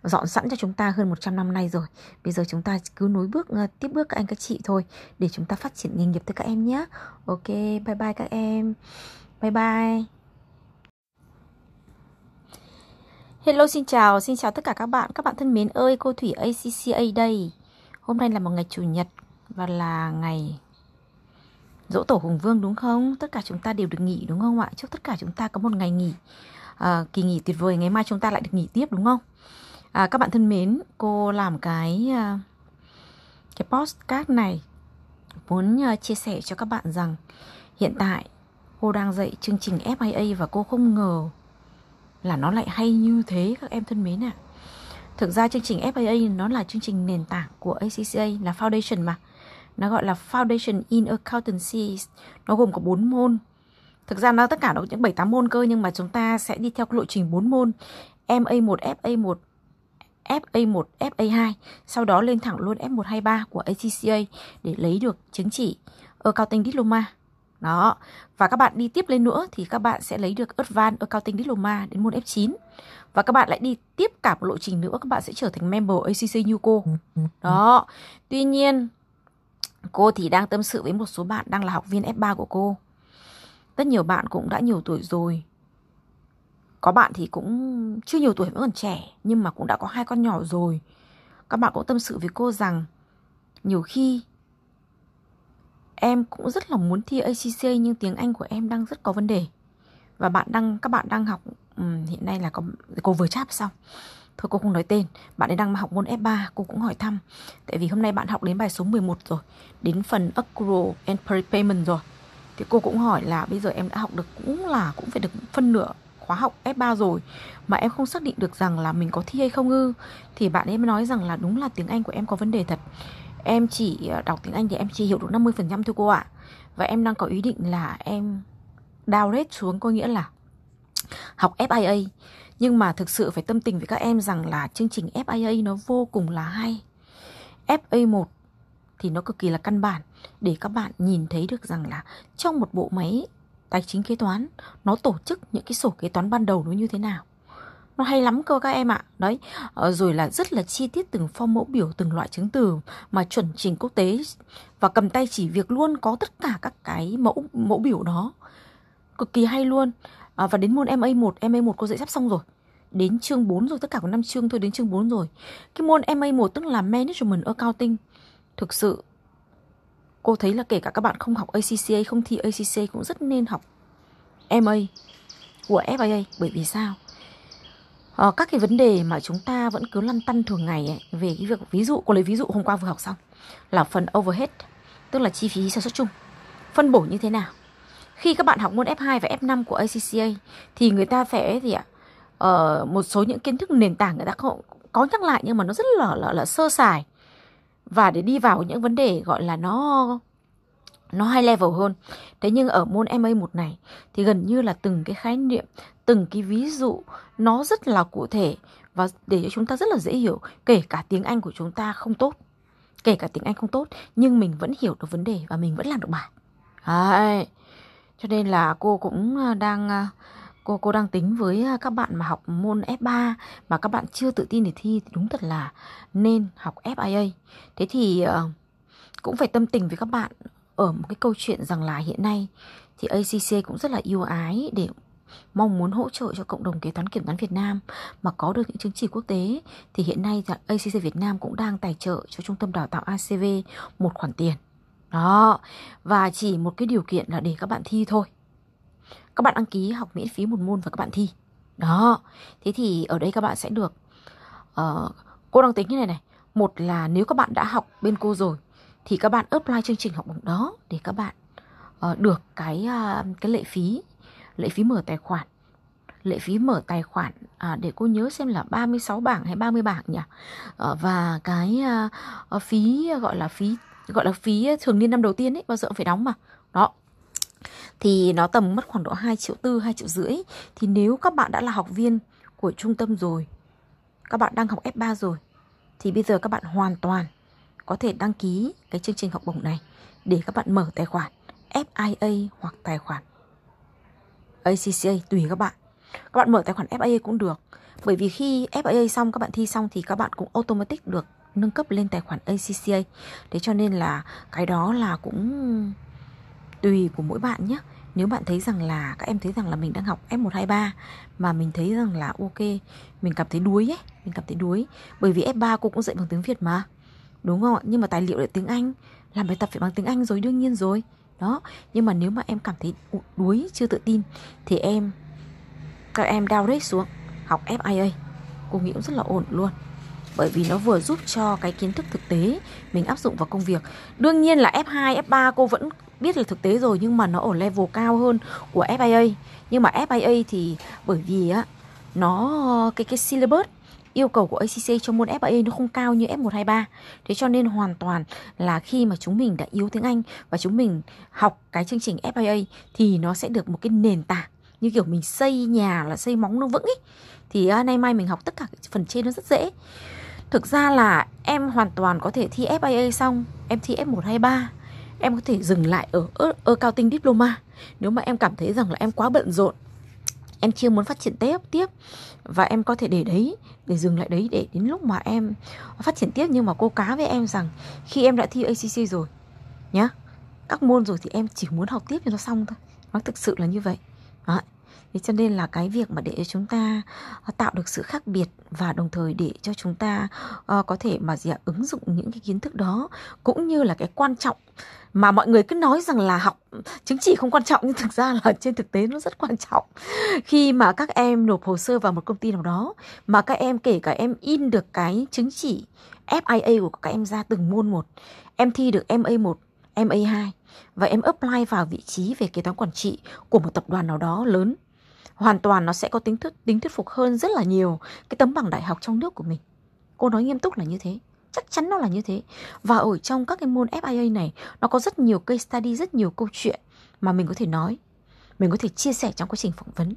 dọn sẵn cho chúng ta hơn 100 năm nay rồi. Bây giờ chúng ta cứ nối bước ờ, tiếp bước các anh các chị thôi để chúng ta phát triển nghề nghiệp tới các em nhé. Ok, bye bye các em. Bye bye. Hello xin chào, xin chào tất cả các bạn. Các bạn thân mến ơi, cô Thủy ACCA đây. Hôm nay là một ngày chủ nhật và là ngày dỗ tổ Hùng Vương đúng không? Tất cả chúng ta đều được nghỉ đúng không ạ? Chúc tất cả chúng ta có một ngày nghỉ à, kỳ nghỉ tuyệt vời. Ngày mai chúng ta lại được nghỉ tiếp đúng không? À, các bạn thân mến, cô làm cái à, cái postcard này muốn à, chia sẻ cho các bạn rằng hiện tại cô đang dạy chương trình FIA và cô không ngờ là nó lại hay như thế các em thân mến ạ. À. Thực ra chương trình FIA nó là chương trình nền tảng của ACCA là foundation mà. Nó gọi là Foundation in Accountancy. Nó gồm có 4 môn. Thực ra nó tất cả nó những 7 8 môn cơ nhưng mà chúng ta sẽ đi theo cái lộ trình 4 môn. MA1, FA1, FA1, FA2, sau đó lên thẳng luôn F123 của ACCA để lấy được chứng chỉ Accounting Diploma. Đó. Và các bạn đi tiếp lên nữa thì các bạn sẽ lấy được Advanced Accounting Diploma đến môn F9. Và các bạn lại đi tiếp cả một lộ trình nữa các bạn sẽ trở thành member ACC như. Đó. Tuy nhiên cô thì đang tâm sự với một số bạn đang là học viên F3 của cô. Rất nhiều bạn cũng đã nhiều tuổi rồi. Có bạn thì cũng chưa nhiều tuổi vẫn còn trẻ nhưng mà cũng đã có hai con nhỏ rồi. Các bạn cũng tâm sự với cô rằng nhiều khi Em cũng rất là muốn thi ACC nhưng tiếng Anh của em đang rất có vấn đề. Và bạn đang các bạn đang học um, hiện nay là có cô vừa chat xong. Thôi cô không nói tên, bạn ấy đang học môn F3, cô cũng hỏi thăm. Tại vì hôm nay bạn học đến bài số 11 rồi, đến phần accrual and prepayment rồi. Thì cô cũng hỏi là bây giờ em đã học được cũng là cũng phải được phân nửa khóa học F3 rồi. Mà em không xác định được rằng là mình có thi hay không ư? Thì bạn ấy mới nói rằng là đúng là tiếng Anh của em có vấn đề thật. Em chỉ ờ, đọc tiếng Anh thì em chỉ hiểu được 50% thôi cô ạ. Và em đang có ý định là em downgrade xuống, có nghĩa là học FIA nhưng mà thực sự phải tâm tình với các em rằng là chương trình FIA nó vô cùng là hay. FA1 thì nó cực kỳ là căn bản để các bạn nhìn thấy được rằng là trong một bộ máy tài chính kế toán nó tổ chức những cái sổ kế toán ban đầu nó như thế nào. Nó hay lắm cơ các em ạ. Đấy ờ, rồi là rất là chi tiết từng form mẫu biểu từng loại chứng từ mà chuẩn trình quốc tế và cầm tay chỉ việc luôn có tất cả các cái mẫu mẫu biểu đó. Cực kỳ hay luôn. À, và đến môn MA1 MA1 cô dạy sắp xong rồi. Đến chương 4 rồi tất cả có 5 chương thôi đến chương 4 rồi. Cái môn MA1 tức là Management Accounting. Thực sự cô thấy là kể cả các bạn không học ACCA không thi ACCA cũng rất nên học. MA của FIA bởi vì sao? À, các cái vấn đề mà chúng ta vẫn cứ lăn tăn thường ngày ấy, về cái việc ví dụ cô lấy ví dụ hôm qua vừa học xong là phần overhead tức là chi phí sản xuất chung. Phân bổ như thế nào? Khi các bạn học môn F2 và F5 của ACCA thì người ta sẽ gì ạ? Uh, một số những kiến thức nền tảng người ta có, có nhắc lại nhưng mà nó rất là là, là sơ sài và để đi vào những vấn đề gọi là nó nó high level hơn. Thế nhưng ở môn MA1 này thì gần như là từng cái khái niệm, từng cái ví dụ nó rất là cụ thể và để cho chúng ta rất là dễ hiểu, kể cả tiếng Anh của chúng ta không tốt. Kể cả tiếng Anh không tốt nhưng mình vẫn hiểu được vấn đề và mình vẫn làm được bài. Đấy. Cho nên là cô cũng à, đang à, cô cô đang tính với à, các bạn mà học môn F3 mà các bạn chưa tự tin để thi thì đúng thật là nên học FIA. Thế thì ờ, cũng phải tâm tình với các bạn ở một cái câu chuyện rằng là hiện nay thì ACC cũng rất là yêu ái để mong muốn hỗ trợ cho cộng đồng kế toán kiểm toán Việt Nam mà có được những chứng chỉ quốc tế thì hiện nay ACC Việt Nam cũng đang tài trợ cho trung tâm đào tạo ACV một khoản tiền. Đó, và chỉ một cái điều kiện là để các bạn thi thôi. Các bạn đăng ký học miễn phí một môn và các bạn thi. Đó, thế thì ở đây các bạn sẽ được uh, cô đang tính như này này. Một là nếu các bạn đã học bên cô rồi thì các bạn apply chương trình học bổng đó để các bạn uh, được cái uh, cái lệ phí lệ phí mở tài khoản lệ phí mở tài khoản à, để cô nhớ xem là 36 bảng hay 30 bảng nhỉ à, và cái à, phí gọi là phí gọi là phí thường niên năm đầu tiên ấy bao giờ cũng phải đóng mà đó thì nó tầm mất khoảng độ 2 triệu tư 2 triệu rưỡi thì nếu các bạn đã là học viên của trung tâm rồi, các bạn đang học F3 rồi, thì bây giờ các bạn hoàn toàn có thể đăng ký cái chương trình học bổng này để các bạn mở tài khoản FIA hoặc tài khoản ACCA tùy các bạn. Các bạn mở tài khoản FIA cũng được. Bởi vì khi FIA xong, các bạn thi xong thì các bạn cũng automatic được nâng cấp lên tài khoản ACCA. Thế cho nên là cái đó là cũng tùy của mỗi bạn nhé. Nếu bạn thấy rằng là các em thấy rằng là mình đang học F123 mà mình thấy rằng là ok, mình cảm thấy đuối ấy, mình cảm thấy đuối bởi vì F3 cô cũng dạy bằng tiếng Việt mà. Đúng không ạ? Nhưng mà tài liệu là tiếng Anh, làm bài tập phải bằng tiếng Anh rồi đương nhiên rồi. Đó, nhưng mà nếu mà em cảm thấy đuối, chưa tự tin thì em các em downgrade xuống học FIA. Cô nghĩ cũng rất là ổn luôn bởi vì nó vừa giúp cho cái kiến thức thực tế mình áp dụng vào công việc. Đương nhiên là F2, F3 cô vẫn biết là thực tế rồi nhưng mà nó ở level cao hơn của FIA. Nhưng mà FIA thì bởi vì á nó cái cái syllabus yêu cầu của ACC trong môn FIA nó không cao như F123. Thế cho nên hoàn toàn là khi mà chúng mình đã yếu tiếng Anh và chúng mình học cái chương trình FIA thì nó sẽ được một cái nền tảng như kiểu mình xây nhà là xây móng nó vững ấy. Thì uh, nay mai mình học tất cả phần trên nó rất dễ. Thực ra là em hoàn toàn có thể thi FIA xong, em thi F123 em có thể dừng lại ở ở cao diploma. Nếu mà em cảm thấy rằng là em quá bận rộn em chưa muốn phát triển tiếp tiếp và em có thể để đấy để dừng lại đấy để đến lúc mà em phát triển tiếp. Nhưng mà cô cá với em rằng khi em đã thi ACC rồi nhá các môn rồi thì em chỉ muốn học tiếp cho nó xong thôi. Nó thực sự là như vậy. Đó. Thế cho nên là cái việc mà để cho chúng ta ờ, tạo được sự khác biệt và đồng thời để cho chúng ta uh, có thể mà gì ạ ứng dụng những cái kiến thức đó cũng như là cái quan trọng mà mọi người cứ nói rằng là học chứng chỉ không quan trọng, nhưng thực ra là trên thực tế nó rất quan trọng. Khi mà các em nộp hồ sơ vào một công ty nào đó, mà các em, kể cả em in được cái chứng chỉ FIA của các em ra từng môn một, em thi được MA1 MA2 và em apply vào vị trí về kế toán quản trị của một tập đoàn nào đó lớn, hoàn toàn nó sẽ có tính thuyết tính thuyết phục hơn rất là nhiều cái tấm bằng đại học trong nước của mình. Cô nói nghiêm túc là như thế chắc chắn nó là như thế và ở trong các cái môn FIA này nó có rất nhiều case study rất nhiều câu chuyện mà mình có thể nói mình có thể chia sẻ trong quá trình phỏng vấn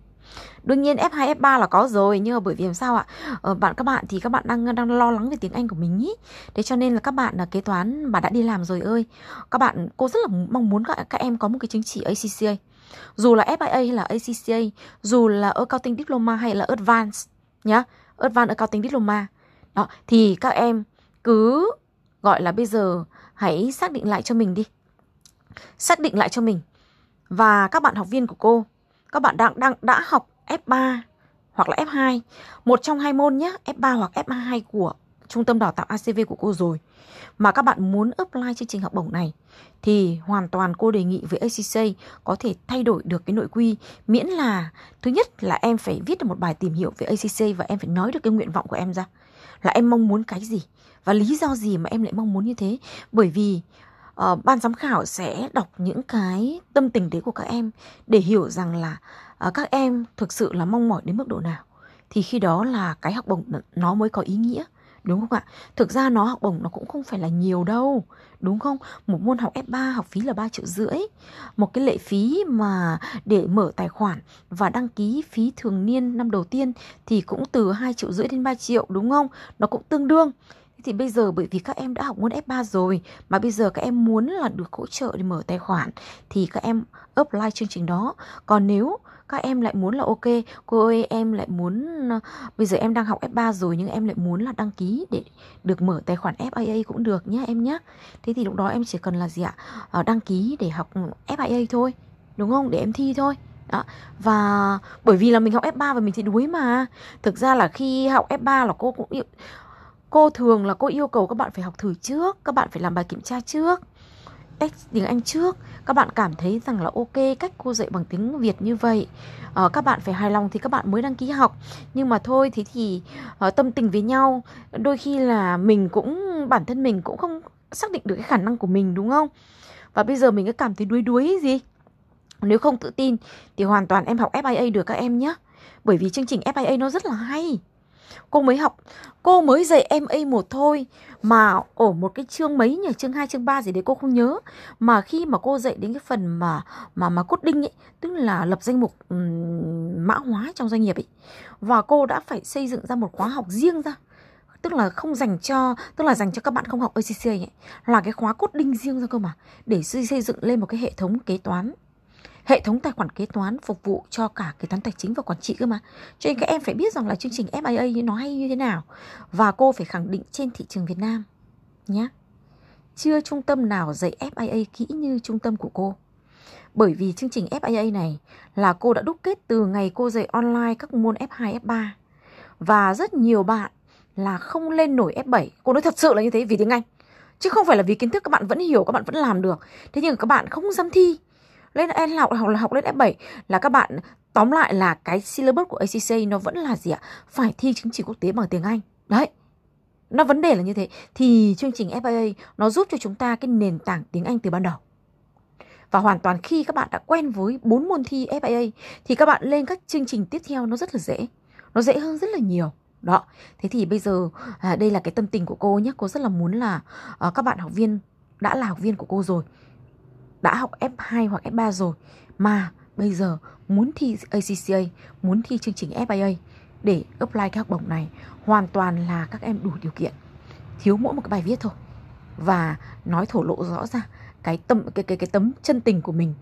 Đương nhiên F2, F3 là có rồi nhưng mà bởi vì làm sao ạ? Ờ, bạn các bạn thì các bạn đang đang lo lắng về tiếng Anh của mình ý. Thế cho nên là các bạn là kế toán mà đã đi làm rồi ơi. Các bạn cô rất là mong muốn các các em có một cái chứng chỉ ACCA. Dù là FIA hay là ACCA, dù là Accounting Diploma hay là Advanced nhá, Advanced Accounting Diploma. Đó, thì các em cứ gọi là bây giờ hãy xác định lại cho mình đi. Xác định lại cho mình. Và các bạn học viên của cô các bạn đang đang đã học F3 hoặc là F2, một trong hai môn nhé, F3 hoặc F2 của trung tâm đào tạo ACV của cô rồi mà các bạn muốn apply chương trình học bổng này thì hoàn toàn cô đề nghị với ACC có thể thay đổi được cái nội quy miễn là thứ nhất là em phải viết được một bài tìm hiểu về ACC và em phải nói được cái nguyện vọng của em ra là em mong muốn cái gì? Và lý do gì mà em lại mong muốn như thế? Bởi vì uh, ban giám khảo sẽ đọc những cái tâm tình đấy của các em để hiểu rằng là uh, các em thực sự là mong mỏi đến mức độ nào. Thì khi đó là cái học bổng nó mới có ý nghĩa đúng không ạ? Thực ra nó học bổng nó cũng không phải là nhiều đâu, đúng không? Một môn học F3 học phí là 3 triệu rưỡi. Một cái lệ phí mà để mở tài khoản và đăng ký phí thường niên năm đầu tiên thì cũng từ 2 triệu rưỡi đến 3 triệu, đúng không? Nó cũng tương đương. Thì bây giờ bởi vì các em đã học môn F3 rồi mà bây giờ các em muốn là được hỗ trợ để mở tài khoản thì các em apply chương trình đó. Còn nếu các em lại muốn là ok. Cô ơi em lại muốn ờ, bây giờ em đang học F3 rồi nhưng em lại muốn là đăng ký để được mở tài khoản FIA cũng được nhé em nhé thế thì lúc đó em chỉ cần là gì ạ? Ờ, đăng ký để học FIA thôi đúng không? Để em thi thôi. Đó. Và bởi vì là mình học F3 và mình thì đuối mà. Thực ra là khi học F3 là cô cũng Cô thường là cô yêu cầu các bạn phải học thử trước, các bạn phải làm bài kiểm tra trước, test tiếng Anh trước. Các bạn cảm thấy rằng là ok cách cô dạy bằng tiếng Việt như vậy. à, các bạn phải hài lòng thì các bạn mới đăng ký học. Nhưng mà thôi thế thì à, tâm tình với nhau, đôi khi là mình cũng bản thân mình cũng không xác định được cái khả năng của mình đúng không? Và bây giờ mình cứ cảm thấy đuối đuối gì? Nếu không tự tin thì hoàn toàn em học FIA được các em nhé. Bởi vì chương trình FIA nó rất là hay. Cô mới học, cô mới dạy em A1 thôi mà ở một cái chương mấy nhỉ, chương 2, chương 3 gì đấy cô không nhớ. Mà khi mà cô dạy đến cái phần mà mà mà cốt đinh ấy, tức là lập danh mục um, mã hóa trong doanh nghiệp ấy. Và cô đã phải xây dựng ra một khóa học riêng ra tức là không dành cho tức là dành cho các bạn không học ACCA ấy, là cái khóa cốt đinh riêng ra cơ mà để xây dựng lên một cái hệ thống kế toán hệ thống tài khoản kế toán phục vụ cho cả kế toán tài chính và quản trị cơ mà. Cho nên các em phải biết rằng là chương trình FIA nó hay như thế nào và cô phải khẳng định trên thị trường Việt Nam nhé. Chưa trung tâm nào dạy FIA kỹ như trung tâm của cô. Bởi vì chương trình FIA này là cô đã đúc kết từ ngày cô dạy online các môn F2, F3 và rất nhiều bạn là không lên nổi F7. Cô nói thật sự là như thế vì tiếng Anh. Chứ không phải là vì kiến thức các bạn vẫn hiểu, các bạn vẫn làm được. Thế nhưng các bạn không dám thi lên N học học là học lên F7 là các bạn tóm lại là cái syllabus của ACC nó vẫn là gì ạ? Phải thi chứng chỉ quốc tế bằng tiếng Anh. Đấy. Nó vấn đề là như thế thì chương trình FIA nó giúp cho chúng ta cái nền tảng tiếng Anh từ ban đầu. Và hoàn toàn khi các bạn đã quen với bốn môn thi FIA thì các bạn lên các chương trình tiếp theo nó rất là dễ. Nó dễ hơn rất là nhiều. Đó. Thế thì bây giờ à, đây là cái tâm tình của cô nhé. Cô rất là muốn là à, các bạn học viên đã là học viên của cô rồi đã học F2 hoặc F3 rồi mà bây giờ muốn thi ACCA, muốn thi chương trình FIA để apply cái học bổng này hoàn toàn là các em đủ điều kiện. Thiếu mỗi một cái bài viết thôi. Và nói thổ lộ rõ ra cái tâm cái cái cái tấm chân tình của mình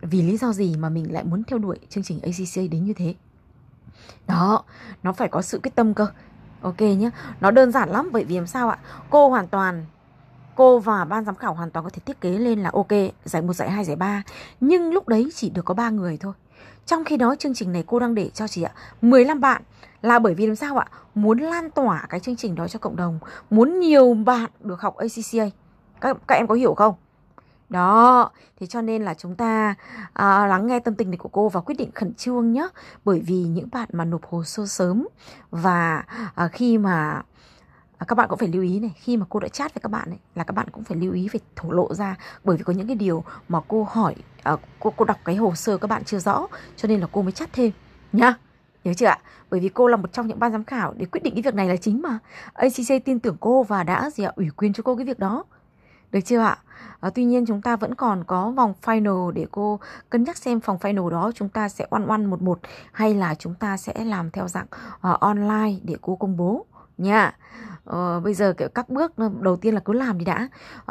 vì lý do gì mà mình lại muốn theo đuổi chương trình ACCA đến như thế. Đó, nó phải có sự quyết tâm cơ. Ok nhé, nó đơn giản lắm bởi vì làm sao ạ? Cô hoàn toàn cô và ban giám khảo hoàn toàn có thể thiết kế lên là ok giải một giải hai giải ba. Nhưng lúc đấy chỉ được có ba người thôi. Trong khi đó chương trình này cô đang để cho chị ạ 15 bạn. Là bởi vì làm sao ạ? Muốn lan tỏa cái chương trình đó cho cộng đồng. Muốn nhiều bạn được học ACCA các, các em có hiểu không? Đó thế cho nên là chúng ta à, lắng nghe tâm tình này của cô và quyết định khẩn trương nhé bởi vì những bạn mà nộp hồ sơ sớm và à, khi mà à, các bạn cũng phải lưu ý này khi mà cô đã chat với các bạn ấy là các bạn cũng phải lưu ý phải thổ lộ ra bởi vì có những cái điều mà cô hỏi à, cô cô đọc cái hồ sơ các bạn chưa rõ cho nên là cô mới chat thêm nhá Nhớ chưa ạ? Bởi vì cô là một trong những ban giám khảo để quyết định cái việc này là chính mà. ACC tin tưởng cô và đã gì ạ? ủy quyền cho cô cái việc đó. Được chưa ạ? À, tuy nhiên chúng ta vẫn còn có vòng final để cô cân nhắc xem phòng final đó chúng ta sẽ one one một một hay là chúng ta sẽ làm theo dạng uh, online để cô công bố nha. Uh, bây giờ kiểu các bước đầu tiên là cứ làm đi đã.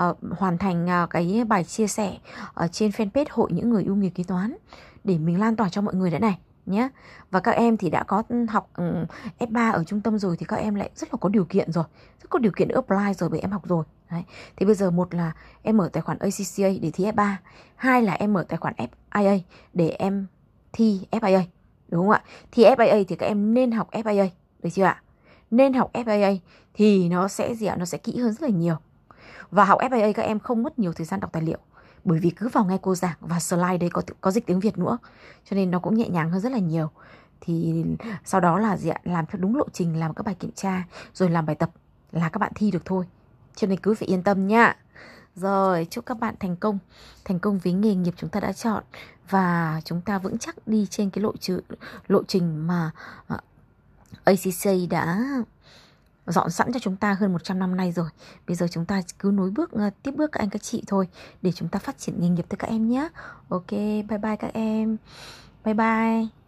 Uh, hoàn thành uh, cái bài chia sẻ ở trên fanpage hội những người yêu nghề kế toán để mình lan tỏa cho mọi người đã này nhé và các em thì đã có ừ, học ừ, F3 ở trung tâm rồi thì các em lại rất là có điều kiện rồi rất có điều kiện để apply rồi bởi em học rồi Đấy. thì bây giờ một là em mở tài khoản ACCA để thi F3 hai là em mở tài khoản FIA để em thi FIA đúng không ạ? Thi FIA thì các em nên học FIA được chưa ạ? Nên học FAA thì nó sẽ gì ạ? Nó sẽ kỹ hơn rất là nhiều. Và học FAA các em không mất nhiều thời gian đọc tài liệu, bởi vì cứ vào nghe cô giảng và slide đấy có có dịch tiếng Việt nữa, cho nên nó cũng nhẹ nhàng hơn rất là nhiều. Thì sau đó là gì ạ? Làm theo đúng lộ trình, làm các bài kiểm tra, rồi làm bài tập là các bạn thi được thôi. Cho nên cứ phải yên tâm nhá rồi, chúc các bạn thành công thành công với nghề nghiệp chúng ta đã chọn. Và chúng ta vững chắc đi trên cái lộ trình lộ trình mà à, ACC đã dọn sẵn cho chúng ta hơn 100 năm nay rồi. Bây giờ chúng ta cứ nối bước ờ, tiếp bước các anh các chị thôi để chúng ta phát triển nghề nghiệp tới các em nhé. Ok, bye bye các em. Bye bye.